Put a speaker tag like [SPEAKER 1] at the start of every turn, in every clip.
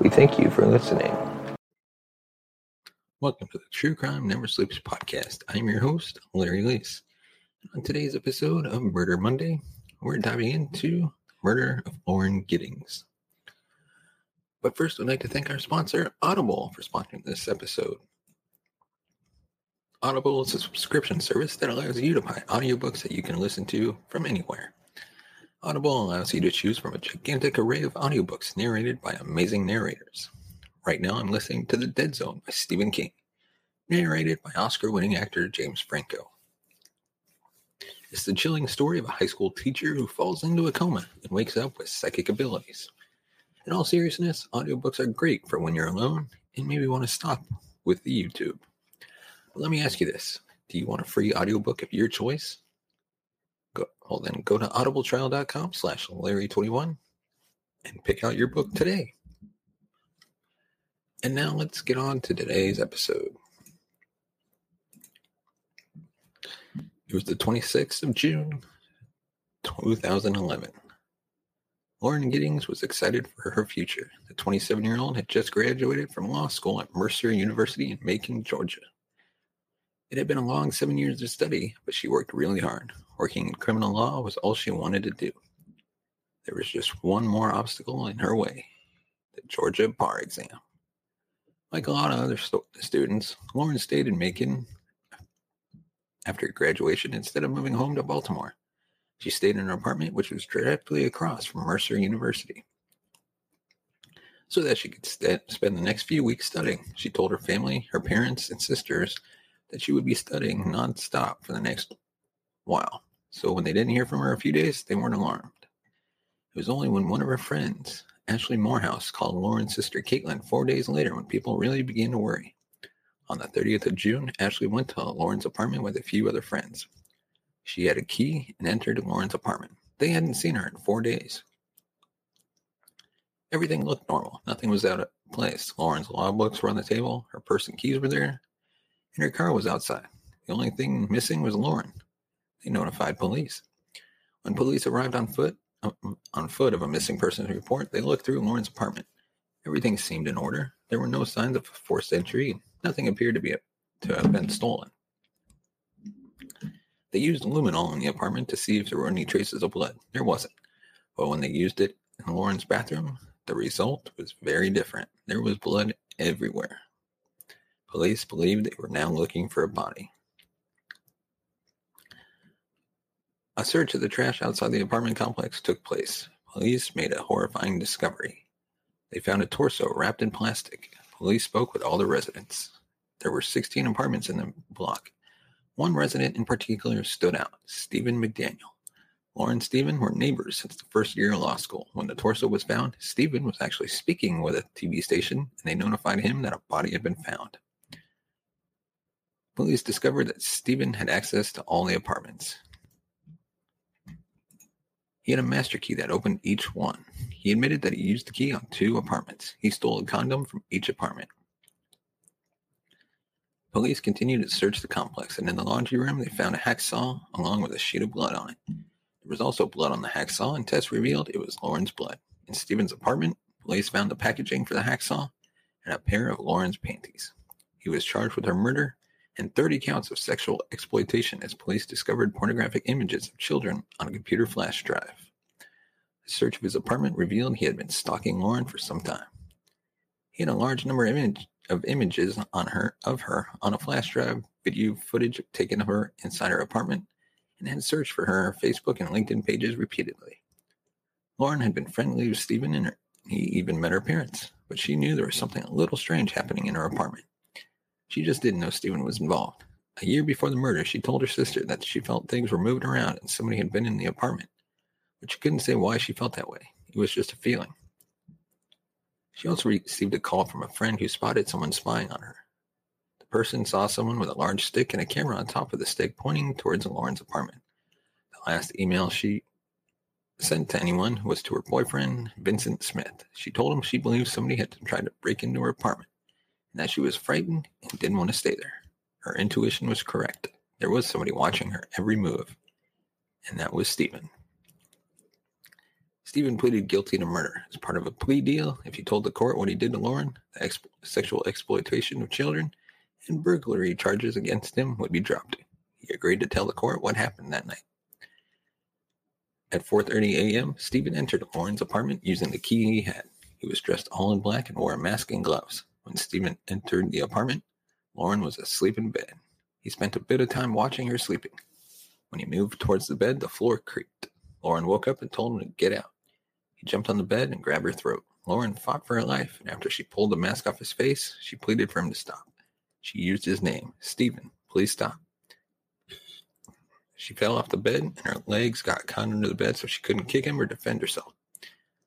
[SPEAKER 1] We thank you for listening. Welcome to the True Crime Never Sleeps podcast. I'm your host, Larry Leese. On today's episode of Murder Monday, we're diving into murder of Lauren Giddings. But first, I'd like to thank our sponsor, Audible, for sponsoring this episode. Audible is a subscription service that allows you to buy audiobooks that you can listen to from anywhere. Audible allows you to choose from a gigantic array of audiobooks narrated by amazing narrators. Right now, I'm listening to The Dead Zone by Stephen King, narrated by Oscar winning actor James Franco. It's the chilling story of a high school teacher who falls into a coma and wakes up with psychic abilities. In all seriousness, audiobooks are great for when you're alone and maybe want to stop with the YouTube. But let me ask you this. Do you want a free audiobook of your choice? Go, well, then go to audibletrial.com slash Larry21 and pick out your book today. And now let's get on to today's episode. It was the 26th of June, 2011. Lauren Giddings was excited for her future. The 27 year old had just graduated from law school at Mercer University in Macon, Georgia. It had been a long seven years of study, but she worked really hard. Working in criminal law was all she wanted to do. There was just one more obstacle in her way the Georgia bar exam. Like a lot of other st- students, Lauren stayed in Macon after graduation instead of moving home to Baltimore. She stayed in her apartment, which was directly across from Mercer University, so that she could st- spend the next few weeks studying. She told her family, her parents, and sisters that she would be studying nonstop for the next while. So when they didn't hear from her a few days, they weren't alarmed. It was only when one of her friends, Ashley Morehouse, called Lauren's sister Caitlin four days later when people really began to worry. On the 30th of June, Ashley went to Lauren's apartment with a few other friends. She had a key and entered Lauren's apartment. They hadn't seen her in four days. Everything looked normal. Nothing was out of place. Lauren's law books were on the table, her purse and keys were there, and her car was outside. The only thing missing was Lauren. They notified police. When police arrived on foot, uh, on foot of a missing persons report, they looked through Lauren's apartment. Everything seemed in order. There were no signs of forced entry. Nothing appeared to be to have been stolen. They used luminol in the apartment to see if there were any traces of blood. There wasn't. But when they used it in Lauren's bathroom, the result was very different. There was blood everywhere. Police believed they were now looking for a body. A search of the trash outside the apartment complex took place. Police made a horrifying discovery. They found a torso wrapped in plastic. Police spoke with all the residents. There were 16 apartments in the block. One resident in particular stood out Stephen McDaniel. Lauren and Stephen were neighbors since the first year of law school. When the torso was found, Stephen was actually speaking with a TV station and they notified him that a body had been found. Police discovered that Stephen had access to all the apartments. He had a master key that opened each one. He admitted that he used the key on two apartments. He stole a condom from each apartment. Police continued to search the complex, and in the laundry room, they found a hacksaw along with a sheet of blood on it. There was also blood on the hacksaw, and tests revealed it was Lauren's blood. In Stephen's apartment, police found the packaging for the hacksaw and a pair of Lauren's panties. He was charged with her murder and 30 counts of sexual exploitation as police discovered pornographic images of children on a computer flash drive. A search of his apartment revealed he had been stalking Lauren for some time. He had a large number of image, of images on her of her on a flash drive, video footage taken of her inside her apartment, and had searched for her Facebook and LinkedIn pages repeatedly. Lauren had been friendly with Stephen and her, he even met her parents, but she knew there was something a little strange happening in her apartment. She just didn't know Stephen was involved. A year before the murder, she told her sister that she felt things were moving around and somebody had been in the apartment, but she couldn't say why she felt that way. It was just a feeling. She also received a call from a friend who spotted someone spying on her. The person saw someone with a large stick and a camera on top of the stick pointing towards Lauren's apartment. The last email she sent to anyone was to her boyfriend, Vincent Smith. She told him she believed somebody had tried to break into her apartment and that she was frightened and didn't want to stay there. Her intuition was correct. There was somebody watching her every move, and that was Stephen. Stephen pleaded guilty to murder as part of a plea deal. If he told the court what he did to Lauren, the exp- sexual exploitation of children, and burglary charges against him would be dropped. He agreed to tell the court what happened that night. At 4:30 a.m., Stephen entered Lauren's apartment using the key he had. He was dressed all in black and wore a mask and gloves. When Stephen entered the apartment, Lauren was asleep in bed. He spent a bit of time watching her sleeping. When he moved towards the bed, the floor creaked. Lauren woke up and told him to get out. He jumped on the bed and grabbed her throat. Lauren fought for her life, and after she pulled the mask off his face, she pleaded for him to stop. She used his name, Stephen. Please stop. She fell off the bed, and her legs got caught under the bed so she couldn't kick him or defend herself.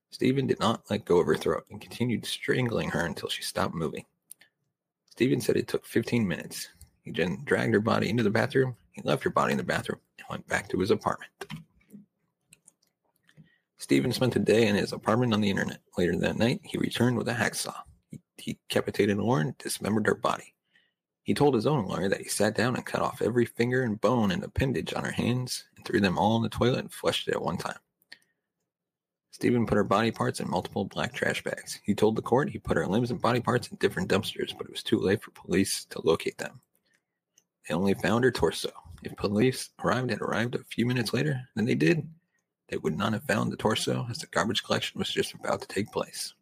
[SPEAKER 1] Stephen did not let go of her throat and continued strangling her until she stopped moving. Stephen said it took 15 minutes. He then dragged her body into the bathroom. He left her body in the bathroom and went back to his apartment. Stephen spent a day in his apartment on the internet. Later that night, he returned with a hacksaw. He, he decapitated Lauren, dismembered her body. He told his own lawyer that he sat down and cut off every finger and bone and appendage on her hands and threw them all in the toilet and flushed it at one time. Stephen put her body parts in multiple black trash bags. He told the court he put her limbs and body parts in different dumpsters, but it was too late for police to locate them. They only found her torso. If police arrived had arrived a few minutes later than they did, they would not have found the torso as the garbage collection was just about to take place.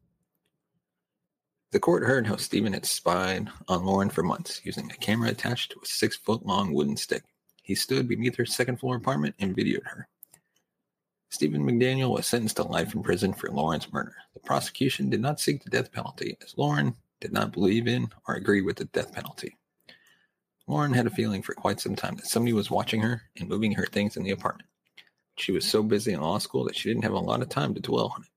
[SPEAKER 1] The court heard how Stephen had spied on Lauren for months using a camera attached to a six foot long wooden stick. He stood beneath her second floor apartment and videoed her. Stephen McDaniel was sentenced to life in prison for Lauren's murder. The prosecution did not seek the death penalty as Lauren did not believe in or agree with the death penalty. Lauren had a feeling for quite some time that somebody was watching her and moving her things in the apartment. She was so busy in law school that she didn't have a lot of time to dwell on it.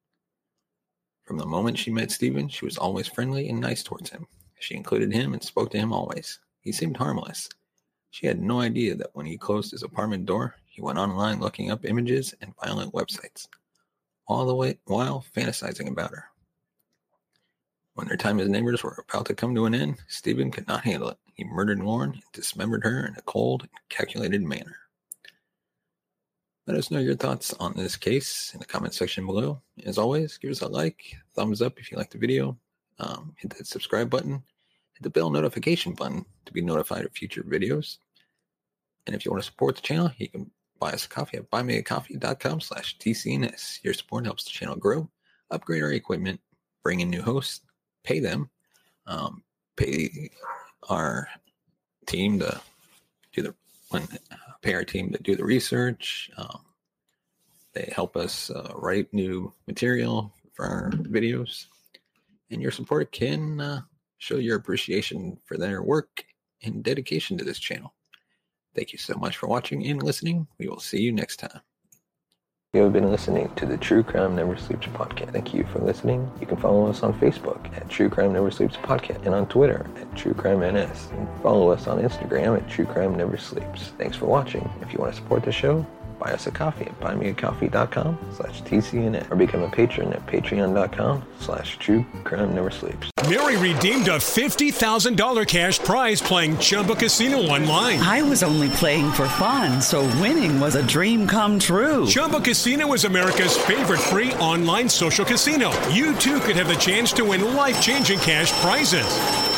[SPEAKER 1] From the moment she met Stephen, she was always friendly and nice towards him. She included him and spoke to him always. He seemed harmless. She had no idea that when he closed his apartment door, he went online looking up images and violent websites, all the way while fantasizing about her. When their time as neighbors were about to come to an end, Stephen could not handle it. He murdered Lauren and dismembered her in a cold and calculated manner. Let us know your thoughts on this case in the comment section below. As always, give us a like, thumbs up if you like the video, um, hit that subscribe button, hit the bell notification button to be notified of future videos. And if you want to support the channel, you can buy us a coffee at buymeacoffee.com slash TCNS. Your support helps the channel grow, upgrade our equipment, bring in new hosts, pay them, um, pay our team to do the when pay our team to do the research. Um, they help us uh, write new material for our videos, and your support can uh, show your appreciation for their work and dedication to this channel. Thank you so much for watching and listening. We will see you next time. You have been listening to the True Crime Never Sleeps podcast. Thank you for listening. You can follow us on Facebook at True Crime Never Sleeps podcast and on Twitter at True Crime NS. And follow us on Instagram at True Crime Never Sleeps. Thanks for watching. If you want to support the show, buy us a coffee at buymeacoffee.com slash TCNN or become a patron at patreon.com slash true crime never sleeps.
[SPEAKER 2] Mary redeemed a $50,000 cash prize playing Chumba Casino online.
[SPEAKER 3] I was only playing for fun, so winning was a dream come true.
[SPEAKER 2] Chumba Casino is America's favorite free online social casino. You too could have the chance to win life changing cash prizes.